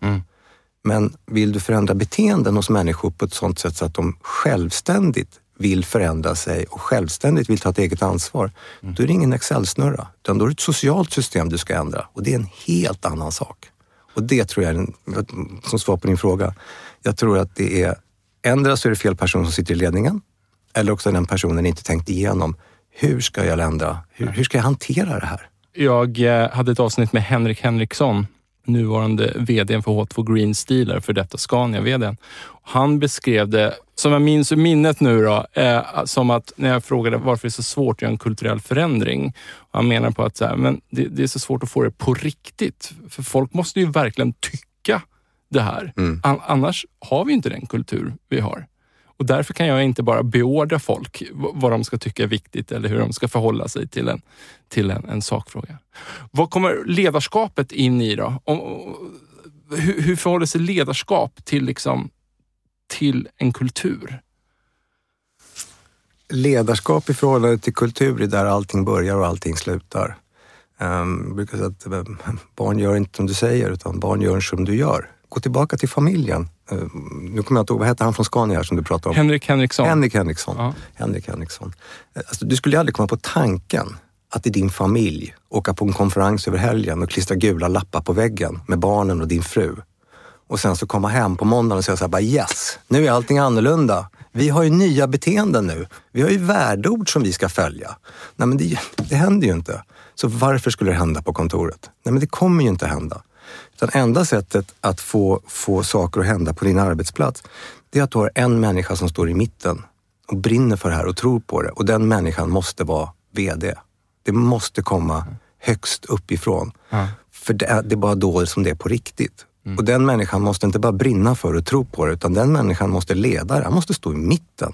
Men vill du förändra beteenden hos människor på ett sådant sätt så att de självständigt vill förändra sig och självständigt vill ta ett eget ansvar, då är det ingen Excel-snurra. Utan då är det ett socialt system du ska ändra och det är en helt annan sak. Och det tror jag som svar på din fråga, jag tror att det är, ändra så är det fel person som sitter i ledningen eller också den personen inte tänkt igenom, hur ska jag ändra? Hur, hur ska jag hantera det här? Jag eh, hade ett avsnitt med Henrik Henriksson, nuvarande VD för H2 Green Steel, för detta Scania-VD. Han beskrev det, som jag minns ur minnet nu, då, eh, som att när jag frågade varför det är så svårt att göra en kulturell förändring. Han menar på att så här, men det, det är så svårt att få det på riktigt. För folk måste ju verkligen tycka det här. An, annars har vi inte den kultur vi har. Och därför kan jag inte bara beordra folk vad de ska tycka är viktigt eller hur de ska förhålla sig till en, till en, en sakfråga. Vad kommer ledarskapet in i då? Om, hur, hur förhåller sig ledarskap till, liksom, till en kultur? ledarskap i förhållande till kultur är där allting börjar och allting slutar. Ehm, jag brukar säga att ehm, barn gör inte som du säger utan barn gör som du gör. Gå tillbaka till familjen. Um, nu kommer jag inte ihåg, vad hette han från Scania som du pratade om? Henrik Henriksson. Henrik Henriksson. Ja. Henrik Henriksson. Eh, Alltså, du skulle aldrig komma på tanken att i din familj åka på en konferens över helgen och klistra gula lappar på väggen med barnen och din fru. Och sen så komma hem på måndagen och säga så här, bara yes, nu är allting annorlunda. Vi har ju nya beteenden nu. Vi har ju värdeord som vi ska följa. Nej men det, det händer ju inte. Så varför skulle det hända på kontoret? Nej men det kommer ju inte hända. Utan enda sättet att få, få saker att hända på din arbetsplats, det är att du har en människa som står i mitten och brinner för det här och tror på det. Och den människan måste vara VD. Det måste komma högst uppifrån. För det är, det är bara då som det är på riktigt. Och den människan måste inte bara brinna för och tro på det, utan den människan måste leda det. Han måste stå i mitten.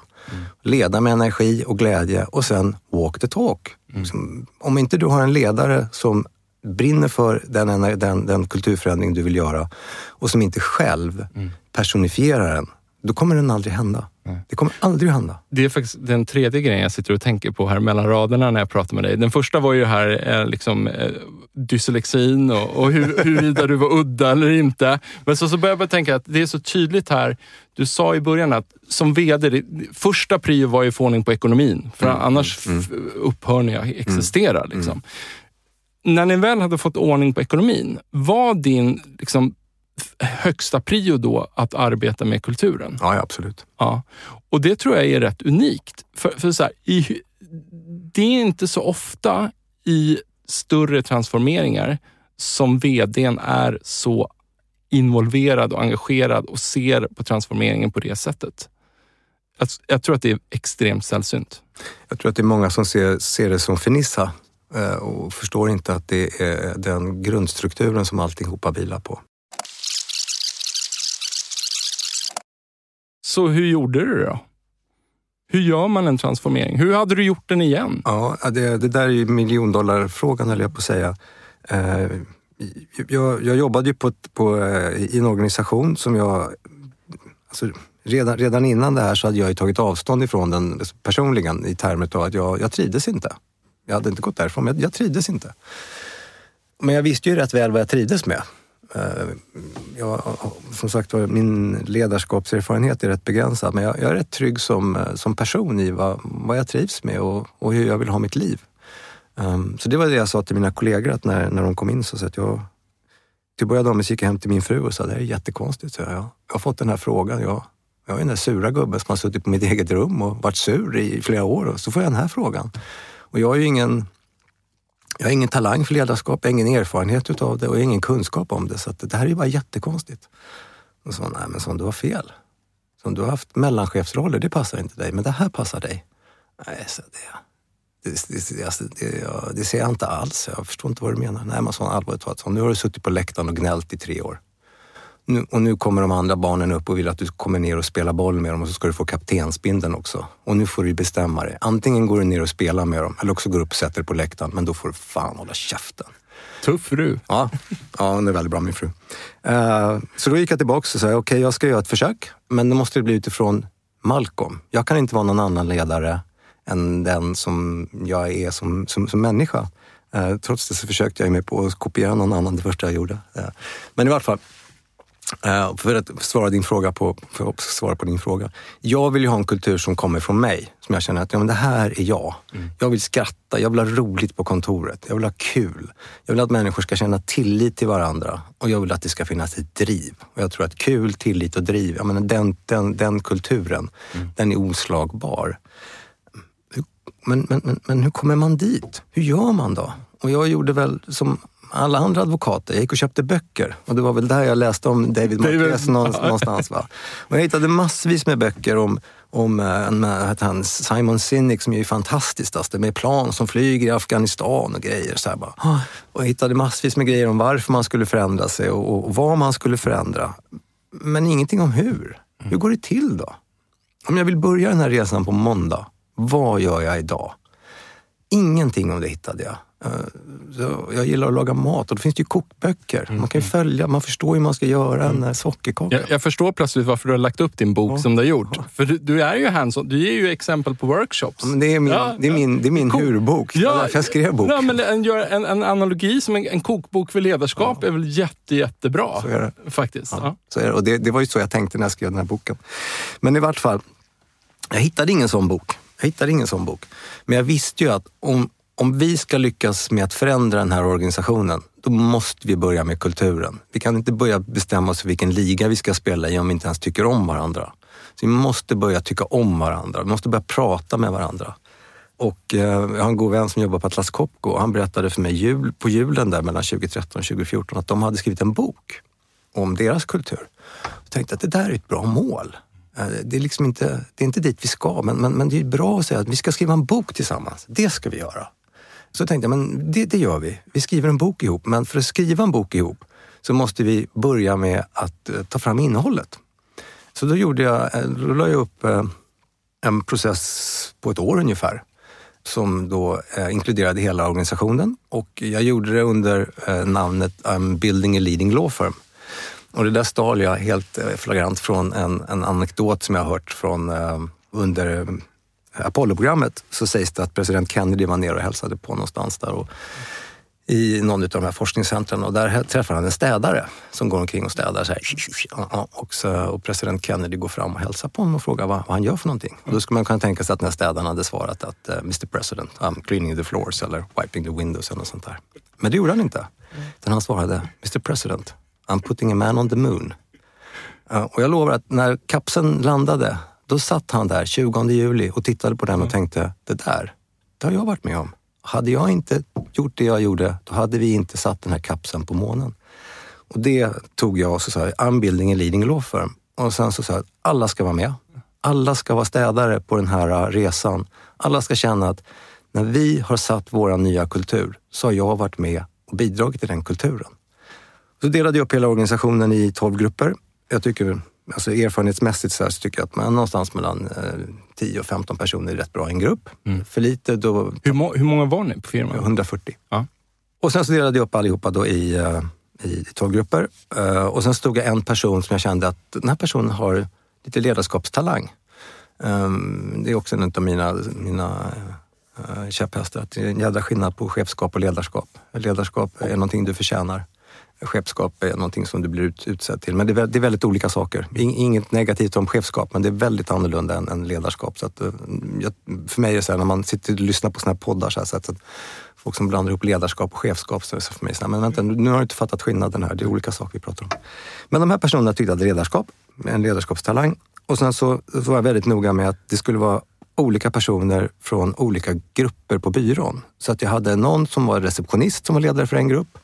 Leda med energi och glädje och sen walk the talk. Liksom, Om inte du har en ledare som brinner för den, den, den kulturförändring du vill göra och som inte själv personifierar den, då kommer den aldrig hända. Det kommer aldrig hända. Det är faktiskt den tredje grejen jag sitter och tänker på här mellan raderna när jag pratar med dig. Den första var ju här eh, liksom, eh, dyslexin och, och hur, huruvida du var udda eller inte. Men så, så börjar jag tänka att det är så tydligt här. Du sa i början att som VD, det, första prio var ju få ordning på ekonomin. För Mm, annars mm, upphör ni att existera. Liksom. När ni väl hade fått ordning på ekonomin, var din liksom, högsta prio då att arbeta med kulturen? Ja, absolut. Ja, och det tror jag är rätt unikt. För, för så här, i, det är inte så ofta i större transformeringar som vdn är så involverad och engagerad och ser på transformeringen på det sättet. Jag, jag tror att det är extremt sällsynt. Jag tror att det är många som ser, ser det som fernissa eh, och förstår inte att det är den grundstrukturen som alltihopa vilar på. Så hur gjorde du då? Hur gör man en transformering? Hur hade du gjort den igen? Ja, det, det där är ju miljondollarfrågan höll jag på att säga. Eh, jag, jag jobbade ju på, på, eh, i en organisation som jag... Alltså, redan, redan innan det här så hade jag tagit avstånd ifrån den personligen i termer av att jag, jag trivdes inte. Jag hade inte gått därifrån, men jag, trivdes inte. Men jag visste ju rätt väl vad jag trivdes med. Eh, jag, som sagt var, min ledarskapserfarenhet är rätt begränsad, men jag, jag är rätt trygg som, eh, som person i vad, vad jag trivs med och, och hur jag vill ha mitt liv. Ehm, så det var det jag sa till mina kollegor att när, när de kom in så sa att jag till att börja med gick jag hem till min fru och sa det här är jättekonstigt. Så jag, jag har fått den här frågan. Jag, jag är den där sura gubben som har suttit på mitt eget rum och varit sur i flera år och så får jag den här frågan. Och jag har ju ingen, jag har ingen talang för ledarskap, jag har ingen erfarenhet utav det och jag har ingen kunskap om det. Så att det här är ju bara jättekonstigt. Och så, nej men som du har fel. Som du har haft mellanchefsroller, det passar inte dig, men det här passar dig. Nej, så det, det, det, det, det alltså, ser jag inte alls. Jag förstår inte vad du menar. Nej, men sån allvarligt talat, nu har du suttit på läktaren och gnällt i tre år. Nu, och nu kommer de andra barnen upp och vill att du kommer ner och spelar boll med dem och så ska du få kaptensbindeln också. Och nu får du bestämma dig. Antingen går du ner och spelar med dem eller också går du upp och sätter dig på läktaren. Men då får du fan hålla käften. Tuff fru. Ja, ja hon är väldigt bra min fru. Eh, så då gick jag tillbaka och sa, okej okay, jag ska göra ett försök, men det måste bli utifrån Malcolm. Jag kan inte vara någon annan ledare än den som jag är som, som, som människa. Eh, trots det så försökte jag mig på att kopiera någon annan det första jag gjorde. Eh, men i vart fall, eh, för att svara, din fråga på, för att svara på din fråga. Jag vill ju ha en kultur som kommer från mig, som jag känner att ja, men det här är jag. Mm. Jag vill skratta, jag vill ha roligt på kontoret, jag vill ha kul. Jag vill att människor ska känna tillit till varandra och jag vill att det ska finnas ett driv. Och jag tror att kul, tillit och driv, jag menar, den, den, den kulturen, den är oslagbar. Men, men, men, men hur kommer man dit? Hur gör man då? Och jag gjorde väl som alla andra advokater, jag gick och köpte böcker. Och det var väl där jag läste om David Marquez någonstans. va? Och jag hittade massvis med böcker om, om eh, heter han, Simon Sinek som är ju fantastiskt. Alltså, med plan som flyger i Afghanistan och grejer. Så här bara. Och jag hittade massvis med grejer om varför man skulle förändra sig och, och vad man skulle förändra. Men ingenting om hur. Hur går det till då? Om jag vill börja den här resan på måndag, vad gör jag idag? Ingenting om det hittade jag. Eh, jag gillar att laga mat och då finns det ju kokböcker. Man kan ju följa, man förstår hur man ska göra en eh, sockerkaka. Jag, jag förstår plötsligt varför du har lagt upp din bok som du har gjort. För du, du är ju hands-on. Du ger ju exempel på workshops. Men det är min, Ja, det är min, det är min hurbok. Det var därför jag skrev bok. Ja, men en, en, en analogi som en, en kokbok för ledarskap är väl jätte, jättebra. Så är Faktiskt. Ja. Så är det. Och det, det var ju så jag tänkte när jag skrev den här boken. Men i vart fall, jag hittade ingen sån bok. Jag hittade ingen sån bok. Men jag visste ju att om, om vi ska lyckas med att förändra den här organisationen, då måste vi börja med kulturen. Vi kan inte börja bestämma oss för vilken liga vi ska spela i om vi inte ens tycker om varandra. Så vi måste börja tycka om varandra. Vi måste börja prata med varandra. Och eh, jag har en god vän som jobbar på Atlas Copco och han berättade för mig jul, på julen där mellan 2013 och 2014 att de hade skrivit en bok om deras kultur. Jag tänkte att det där är ett bra mål. Eh, det är, liksom inte, det är inte dit vi ska, men, men, men det är bra att säga att vi ska skriva en bok tillsammans. Det ska vi göra. Så tänkte jag, men det, det gör vi. Vi skriver en bok ihop. Men för att skriva en bok ihop så måste vi börja med att eh, ta fram innehållet. Så då, gjorde jag, eh, då la jag upp en process på ett år ungefär som då inkluderade hela organisationen och jag gjorde det under namnet I'm building a leading law firm. Och det där stal jag helt eh, flagrant från en, en anekdot som jag har hört från eh, under eh, Apollo-programmet så sägs det att president Kennedy var nere och hälsade på någonstans där. Och i någon av de här forskningscentren och där träffar han en städare som går omkring och städar. Så här, och, så, och president Kennedy går fram och hälsar på honom och frågar vad, vad han gör för någonting. Och då skulle man kunna tänka sig att den här städaren hade svarat att eh, Mr President, I'm cleaning the floors eller wiping the windows eller något sånt där. Men det gjorde han inte. Utan han svarade Mr President, I'm putting a man on the moon. Uh, och jag lovar att när kapseln landade, då satt han där 20 juli och tittade på den och tänkte, det där, det har jag varit med om. Hade jag inte gjort det jag gjorde, då hade vi inte satt den här kapseln på månen. Och det tog jag och så sa I'm building a leading law firm. Och sen så sa jag alla ska vara med. Alla ska vara städare på den här resan. Alla ska känna att när vi har satt vår nya kultur så har jag varit med och bidragit till den kulturen. Så delade jag upp hela organisationen i 12 grupper. Jag tycker alltså erfarenhetsmässigt så, så tycker jag att man någonstans mellan eh, 10 och 15 personer är rätt bra i en grupp. Mm. För lite då... Hur, må, hur, många var ni på firman? 140. Ja. Och sen så delade jag upp allihopa då i, uh, i 12 grupper. Uh, och sen stod jag en person som jag kände att den här personen har lite ledarskapstalang. Um, det är också en av mina, mina käpphästar. Att det är en jädra skillnad på chefskap och ledarskap. Ledarskap är någonting du förtjänar chefskap är någonting som du blir ut, utsedd till. Men det är, det är väldigt olika saker. Inget negativt om chefskap, men det är väldigt annorlunda än, än ledarskap. Så att, eh, jag, för mig är det så här, när man sitter och lyssnar på såna här poddar, så, här, så att, folk som blandar ihop ledarskap och chefskap, så är det för mig så här, men vänta, nu har du inte fattat skillnaden här. Det är olika saker vi pratar om. Men de här personerna tyckte att ledarskap, en ledarskapstalang. Och sen så var jag väldigt noga med att det skulle vara olika personer från olika grupper på byrån. Så att jag hade någon som var receptionist som var ledare för en grupp.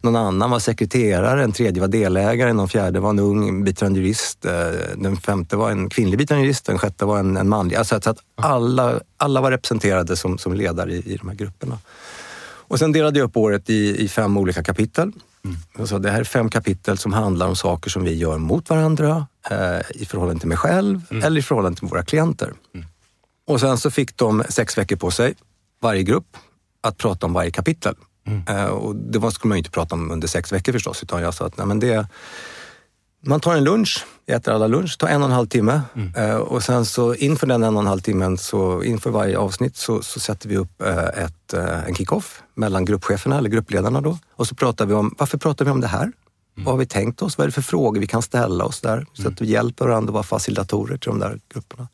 Någon annan var sekreterare, en tredje var delägare, någon fjärde var en ung biträdande jurist, eh, den femte var en kvinnlig biträdande jurist, den sjätte var en, en manlig. Alltså så att alla, alla var representerade som, som ledare i, i de här grupperna. Och sen delade jag upp året i, i fem olika kapitel. Mm. Alltså, det här är fem kapitel som handlar om saker som vi gör mot varandra, eh, i förhållande till mig själv mm. eller i förhållande till våra klienter. Mm. Och sen så fick de sex veckor på sig, varje grupp, att prata om varje kapitel. Mm. Uh, och det skulle man ju inte prata om under sex veckor förstås, utan jag sa att nej, men det, man tar en lunch, äter alla lunch, tar en och en halv timme mm. uh, och sen så inför den en och en halv timmen, så inför varje avsnitt så, så sätter vi upp uh, ett, en kick-off mellan gruppcheferna eller gruppledarna då. Och så pratar vi om, varför pratar vi om det här? Mm. Vad har vi tänkt oss? Vad är det för frågor vi kan ställa oss där? Så att vi hjälper varandra att vara facilitatorer till de där grupperna.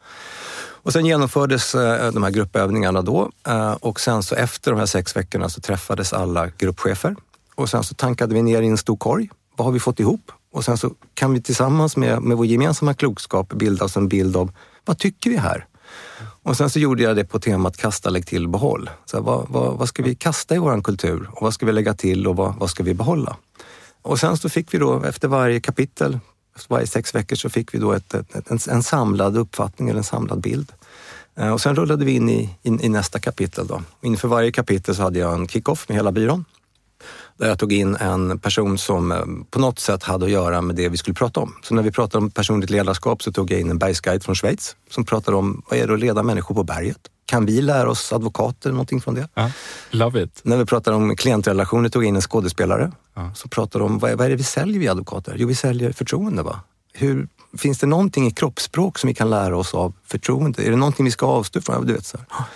Och sen genomfördes eh, de här gruppövningarna då eh, och sen så efter de här sex veckorna så träffades alla gruppchefer och sen så tankade vi ner i en stor korg. Vad har vi fått ihop? Och sen så kan vi tillsammans med, med vår gemensamma klokskap bilda oss en bild av vad tycker vi här? Och sen så gjorde jag det på temat kasta, lägg till, behåll. Så vad, vad, vad ska vi kasta i vår kultur och vad ska vi lägga till och vad, vad ska vi behålla? Och sen så fick vi då efter varje kapitel varje sex veckor så fick vi då ett, ett, en, en, samlad uppfattning eller en samlad bild. Eh, och sen rullade vi in i, in, i nästa kapitel. Då. Inför varje kapitel så hade jag en kick-off med hela byrån där jag tog in en person som eh, på något sätt hade att göra med det vi skulle prata om. Så när vi pratade om personligt ledarskap så tog jag in en bergsguide från Schweiz som pratade om vad är det att leda människor på berget? Kan vi lära oss advokater någonting från det? Uh, love it. När vi pratade om klientrelationer tog jag in en skådespelare uh. som pratade om vad, vad är det vi säljer vi advokater? Jo, vi säljer förtroende. Va? Hur, finns det någonting i kroppsspråk som vi kan lära oss av förtroende? Är det någonting vi ska avstå från? Du vet, så här.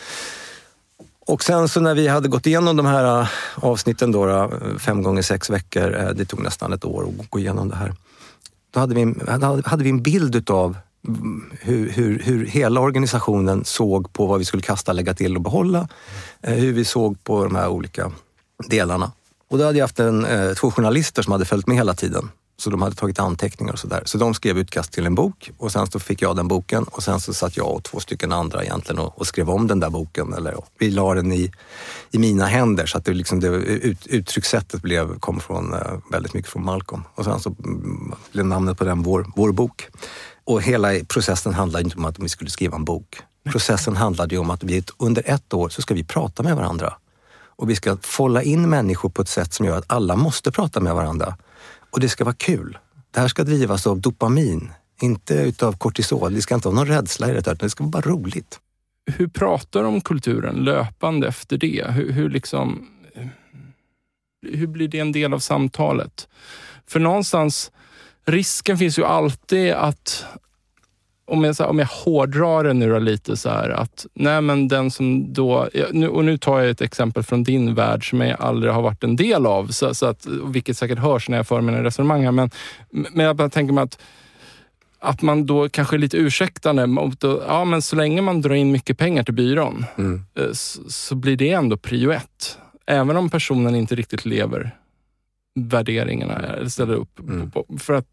Och sen så när vi hade gått igenom de här äh, avsnitten då, äh, fem gånger sex veckor, äh, det tog nästan ett år att gå igenom det här. Då hade vi, hade vi en bild utav hur, hur, hur hela organisationen såg på vad vi skulle kasta, lägga till och behålla. Eh, hur vi såg på de här olika delarna. Och då hade jag haft en, eh, två journalister som hade följt med hela tiden. Så de hade tagit anteckningar och sådär. Så de skrev utkast till en bok och sen så fick jag den boken och sen så satt jag och två stycken andra egentligen och, och skrev om den där boken. Eller, vi la den i, i mina händer så att det, liksom, det ut, uttryckssättet blev, kom från, eh, väldigt mycket från Malcolm. Och sen så mm, blev namnet på den vår, vår bok. Och hela processen handlade inte om att vi skulle skriva en bok. Processen handlade ju om att vi under ett år så ska vi prata med varandra. Och vi ska folla in människor på ett sätt som gör att alla måste prata med varandra. Och det ska vara kul. Det här ska drivas av dopamin, inte utav kortisol. Det ska inte vara någon rädsla i det, utan det ska vara bara roligt. Hur pratar du om kulturen löpande efter det? Hur, hur, liksom, hur blir det en del av samtalet? För någonstans risken finns ju alltid att om jag, så här, om jag hårdrar det nu lite så här att, nej men den som då, nu, och nu tar jag ett exempel från din värld som jag aldrig har varit en del av, så, så att, vilket säkert hörs när jag för mina resonemang här, men, men jag bara tänker mig att att man då kanske är lite ursäktande. Mot, ja, men så länge man drar in mycket pengar till byrån mm. så, så, blir det ändå prio ett. Även om personen inte riktigt lever värderingarna eller ställer upp. Mm. För att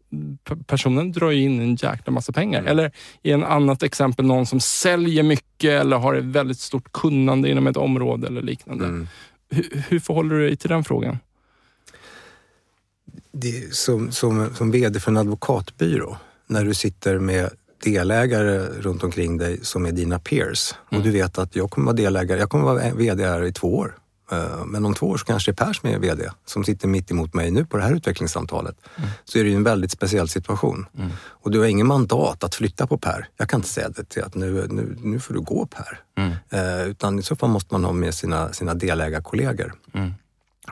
personen drar in en jäkla massa pengar. Mm. Eller i en annat exempel, någon som säljer mycket eller har ett väldigt stort kunnande inom ett område eller liknande. Mm. Hur, hur förhåller du dig till den frågan? Det, som, som, som VD för en advokatbyrå, när du sitter med delägare runt omkring dig som är dina peers och du mm. vet att jag kommer vara delägare, jag kommer vara VD här i två år men om två år så kanske det är Per som är VD, som sitter mitt emot mig nu på det här utvecklingssamtalet. Mm. Så är det ju en väldigt speciell situation. Mm. Och du har ingen mandat att flytta på Per. Jag kan inte säga det till att nu, nu, nu får du gå Per. Mm. Eh, utan i så fall måste man ha med sina, sina delägarkollegor. Mm.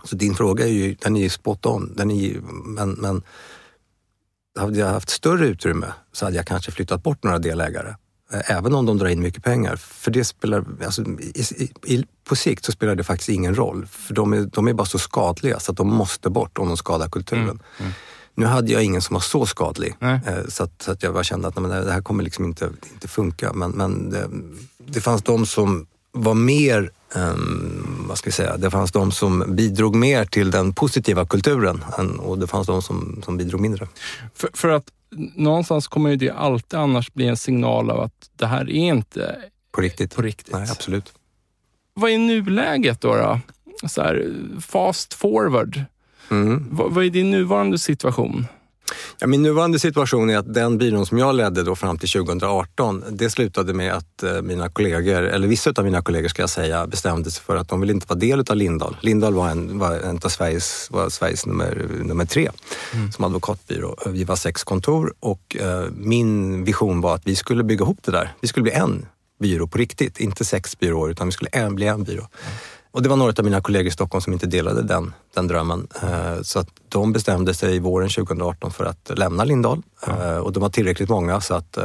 Så din fråga är ju, den är ju spot on. Den är men, men hade jag haft större utrymme så hade jag kanske flyttat bort några delägare. Även om de drar in mycket pengar. För det spelar, alltså, i, i, på sikt så spelar det faktiskt ingen roll. För de är, de är bara så skadliga så att de måste bort om de skadar kulturen. Mm. Mm. Nu hade jag ingen som var så skadlig eh, så, att, så att jag bara kände att nej, det här kommer liksom inte, inte funka. Men, men det, det fanns de som var mer, um, vad ska vi säga, det fanns de som bidrog mer till den positiva kulturen och det fanns de som, som bidrog mindre. För, för att någonstans kommer ju det alltid annars bli en signal av att det här är inte på riktigt. På riktigt. Nej, absolut. Vad är nuläget då? då? Så här, fast forward. Mm. Vad, vad är din nuvarande situation? Ja, min nuvarande situation är att den byrån som jag ledde då fram till 2018, det slutade med att eh, mina kollegor, eller vissa av mina kollegor ska jag säga, bestämde sig för att de ville inte vara del av Lindahl. Lindahl var en, var en av Sveriges, var Sveriges nummer, nummer tre mm. som advokatbyrå. Vi var sex kontor och eh, min vision var att vi skulle bygga ihop det där. Vi skulle bli en byrå på riktigt, inte sex byråer utan vi skulle en, bli en byrå. Mm. Och det var några av mina kollegor i Stockholm som inte delade den, den drömmen. Eh, så att de bestämde sig våren 2018 för att lämna Lindahl. Ja. Och de var tillräckligt många så att eh,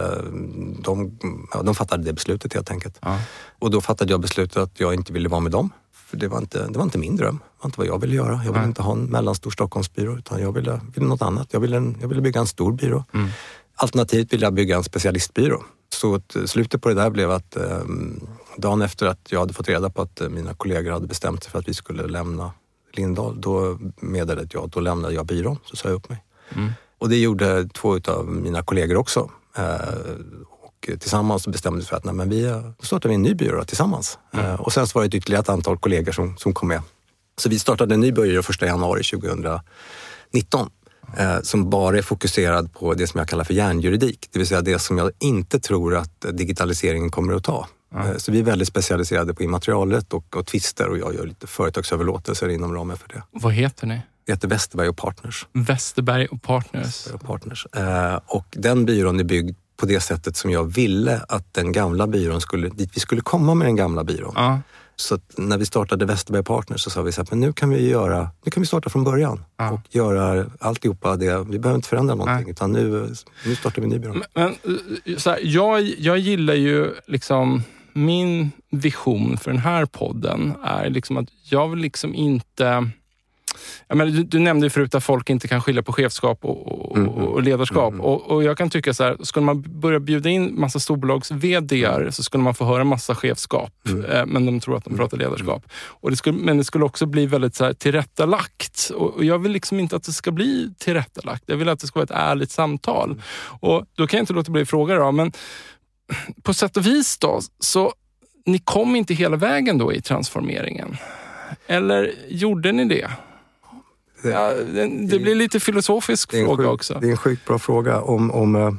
de, ja, de fattade det beslutet helt enkelt. Ja. Och då fattade jag beslutet att jag inte ville vara med dem. För det var inte, det var inte min dröm. Det var inte vad jag ville göra. Jag ville inte ha en mellanstor Stockholmsbyrå utan jag ville, ville något annat. Jag ville, en, jag ville bygga en stor byrå. Mm. Alternativt ville jag bygga en specialistbyrå. Så slutet på det där blev att um, dagen efter att jag hade fått reda på att eh, mina kollegor hade bestämt sig för att vi skulle lämna Lindahl, då meddelade jag att då lämnade jag byrån, så sa jag upp mig. Mm. Och det gjorde två av mina kollegor också. Eh, och tillsammans bestämde vi för att nej, men vi eh, startar en ny byrå tillsammans. Mm. Och sen så var det ytterligare ett antal kollegor som, som kom med. Så vi startade en ny byrå 1 januari 2019 eh, som bara är fokuserad på det som jag kallar för järnjuridik. Det vill säga det som jag inte tror att digitaliseringen kommer att ta. Mm. Så vi är väldigt specialiserade på immaterialrätt och, och tvister och jag gör lite företagsöverlåtelser inom ramen för det. Vad heter ni? Det heter Westerberg och Partners. Westerberg och Partners. Westerberg och, Partners. Eh, och den byrån är byggd på det sättet som jag ville att den gamla byrån skulle, dit vi skulle komma med den gamla byrån. Mm. Så när vi startade Westerberg Partners så sa vi så här, men nu kan vi göra, nu kan vi starta från början ja. och göra alltihopa det. Vi behöver inte förändra någonting ja. utan nu, nu startar vi en ny byrå. Men, men så här, jag, jag gillar ju liksom min vision för den här podden är liksom att jag vill liksom inte jag menar, du, du nämnde förut att folk inte kan skilja på chefskap och, och, mm, mm. och ledarskap. Mm. Och, och, jag kan tycka så här, skulle man börja bjuda in massa storbolags VDR så skulle man få höra massa chefskap, mm. eh, men de tror att de pratar ledarskap. Och det skulle, men det skulle också bli väldigt så här, tillrättalagt. Och, och jag vill liksom inte att det ska bli tillrättalagt. Jag vill att det ska vara ett ärligt samtal. Och Då kan jag inte låta bli att fråga, då, men på sätt och vis då, så ni kom inte hela vägen då i transformeringen? Eller gjorde ni det? Det, ja, det, det blir lite filosofisk fråga sjuk, också. Det är en sjukt bra fråga. Om, om, uh,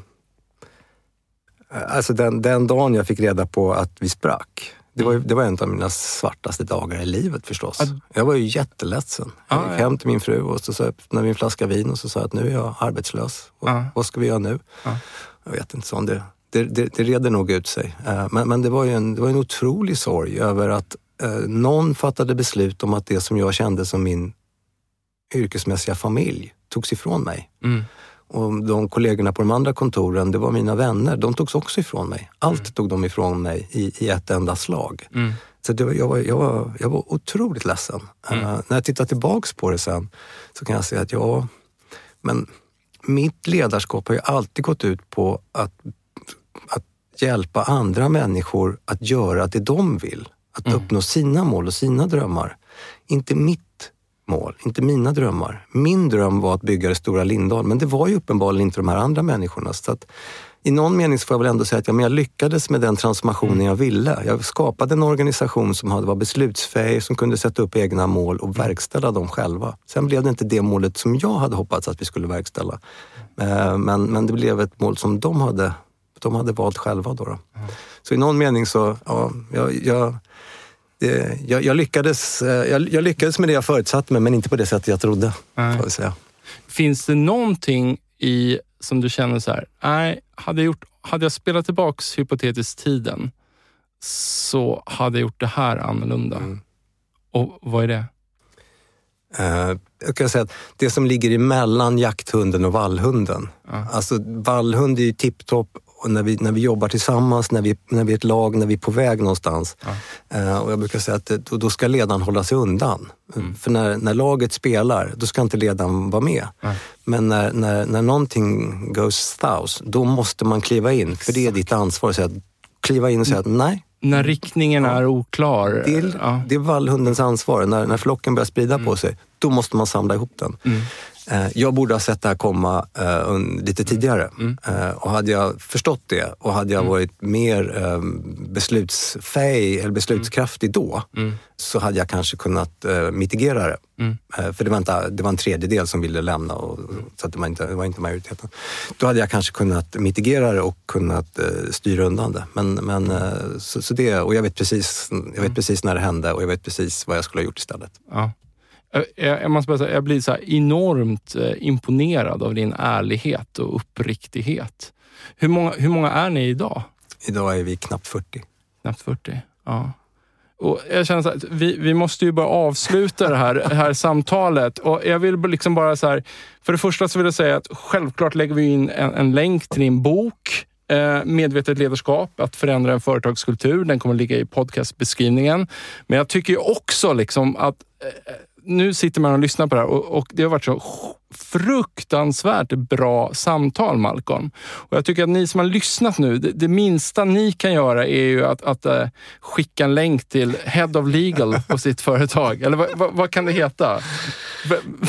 alltså den, den dagen jag fick reda på att vi sprack, det var, det var en av mina svartaste dagar i livet förstås. Jag var ju jätteledsen. Jag gick ah, hem till min fru och så, så öppnade vi en flaska vin och så sa jag att nu är jag arbetslös. Och, ah. Vad ska vi göra nu? Ah. Jag vet inte, sån det, det, det, det reder nog ut sig. Uh, men, men det var ju en, det var en otrolig sorg över att uh, någon fattade beslut om att det som jag kände som min yrkesmässiga familj togs ifrån mig. Mm. Och de kollegorna på de andra kontoren, det var mina vänner. De togs också ifrån mig. Allt mm. tog de ifrån mig i, i ett enda slag. Mm. Så det, jag, var, jag, var, jag var otroligt ledsen. Mm. Uh, när jag tittar tillbaks på det sen så kan jag säga att ja, men mitt ledarskap har ju alltid gått ut på att, att hjälpa andra människor att göra det de vill. Att mm. uppnå sina mål och sina drömmar. Inte mitt mål, inte mina drömmar. Min dröm var att bygga det stora Lindal, men det var ju uppenbarligen inte de här andra människorna. Så att, i någon mening får jag väl ändå säga att ja, men jag lyckades med den transformationen jag ville. Jag skapade en organisation som hade, var beslutsfähig, som kunde sätta upp egna mål och verkställa dem själva. Sen blev det inte det målet som jag hade hoppats att vi skulle verkställa. Eh, men, men det blev ett mål som de hade, de hade valt själva. Då, då. Mm. Så i någon mening så, ja, jag, jag det, jag, jag, lyckades, eh, jag, lyckades med det jag förutsatte mig, men inte på det sättet jag trodde. Får säga. Finns det någonting i som du känner så här, nej, hade jag, gjort, hade jag spelat tillbaks hypotetiskt tiden så hade jag gjort det här annorlunda. Mm. Och vad är det? Uh, jag kan säga att det som ligger emellan jakthunden och vallhunden. Uh. Alltså vallhund är ju tipptopp och när vi, när vi jobbar tillsammans, när vi, när vi är ett lag, när vi är på väg någonstans. Ja. Uh, och jag brukar säga att då, då ska ledaren hålla sig undan. Mm. För när, när laget spelar, då ska inte ledaren vara med. Mm. Men när, när, när någonting goes south, då måste man kliva in. För det är ditt ansvar. att säga, kliva in och säga att nej, när riktningen är oklar. Det är, ja. det är vallhundens ansvar. När, när flocken börjar sprida mm. på sig, då måste man samla ihop den. Mm. Eh, jag borde ha sett det här komma uh, lite tidigare. Mm. Uh, och hade jag förstått det och hade jag mm. varit mer um, beslutsfähig eller beslutskraftig då mm. så hade jag kanske kunnat mitigera det. Mm. för det var, inte, det var en tredjedel som ville lämna, och, så det, var inte, det var inte majoriteten. Då hade jag kanske kunnat mitigera det och kunnat styra undan det. Men, men, så, så, det. Och jag vet, precis, jag vet mm. precis när det hände och jag vet precis vad jag skulle ha gjort istället. Ja. Jag, jag, måste bara säga, jag blir så enormt eh, imponerad av din ärlighet och uppriktighet. Hur många, hur många är ni idag? Idag är vi knappt 40. Knappt 40, ja. Och jag känner att vi, vi måste ju bara avsluta det här, det här samtalet. Och jag vill liksom bara så här, För det första så vill jag säga att självklart lägger vi in en, en länk till din bok eh, Medvetet ledarskap, att förändra en företagskultur. Den kommer ligga i podcastbeskrivningen. Men jag tycker också liksom att eh, nu sitter man och lyssnar på det här och, och det har varit så fruktansvärt bra samtal, Malcolm. Och jag tycker att ni som har lyssnat nu, det, det minsta ni kan göra är ju att, att uh, skicka en länk till Head of Legal på sitt företag. Eller vad, vad, vad kan det heta?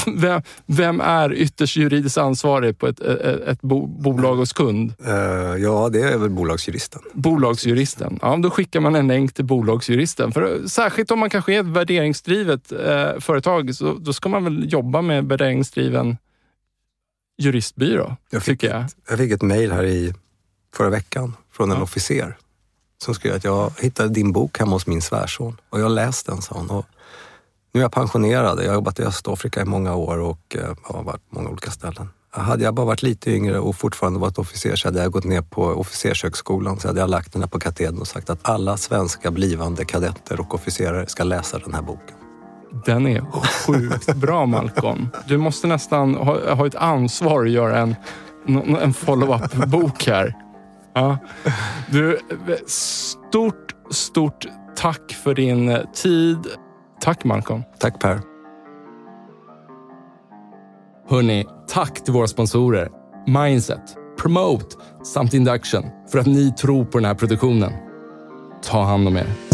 Vem, vem, är ytterst juridiskt ansvarig på ett, ett, ett bo, bolag hos kund? Uh, ja, det är väl bolagsjuristen. Bolagsjuristen. Ja, då skickar man en länk till bolagsjuristen. För, särskilt om man kanske är ett värderingsdrivet uh, företag, så, då ska man väl jobba med värderingsdriven juristbyrå, jag fick, tycker jag. Jag fick ett mejl här i förra veckan från en ja. officer som skrev att jag hittade din bok hemma hos min svärson och jag har läst den, sa hon. Och nu är jag pensionerad. Jag har jobbat i Östafrika i många år och eh, har varit på många olika ställen. Hade jag bara varit lite yngre och fortfarande varit officer så hade jag gått ner på officershögskolan så hade jag lagt den här på katedern och sagt att alla svenska blivande kadetter och officerare ska läsa den här boken. Den är sjukt bra Malcolm. Du måste nästan ha, ha ett ansvar att göra en, en follow-up-bok här. Ja. Du, stort, stort tack för din tid. Tack Malcolm. Tack Per. Hörni, tack till våra sponsorer Mindset, Promote samt Induction för att ni tror på den här produktionen. Ta hand om er.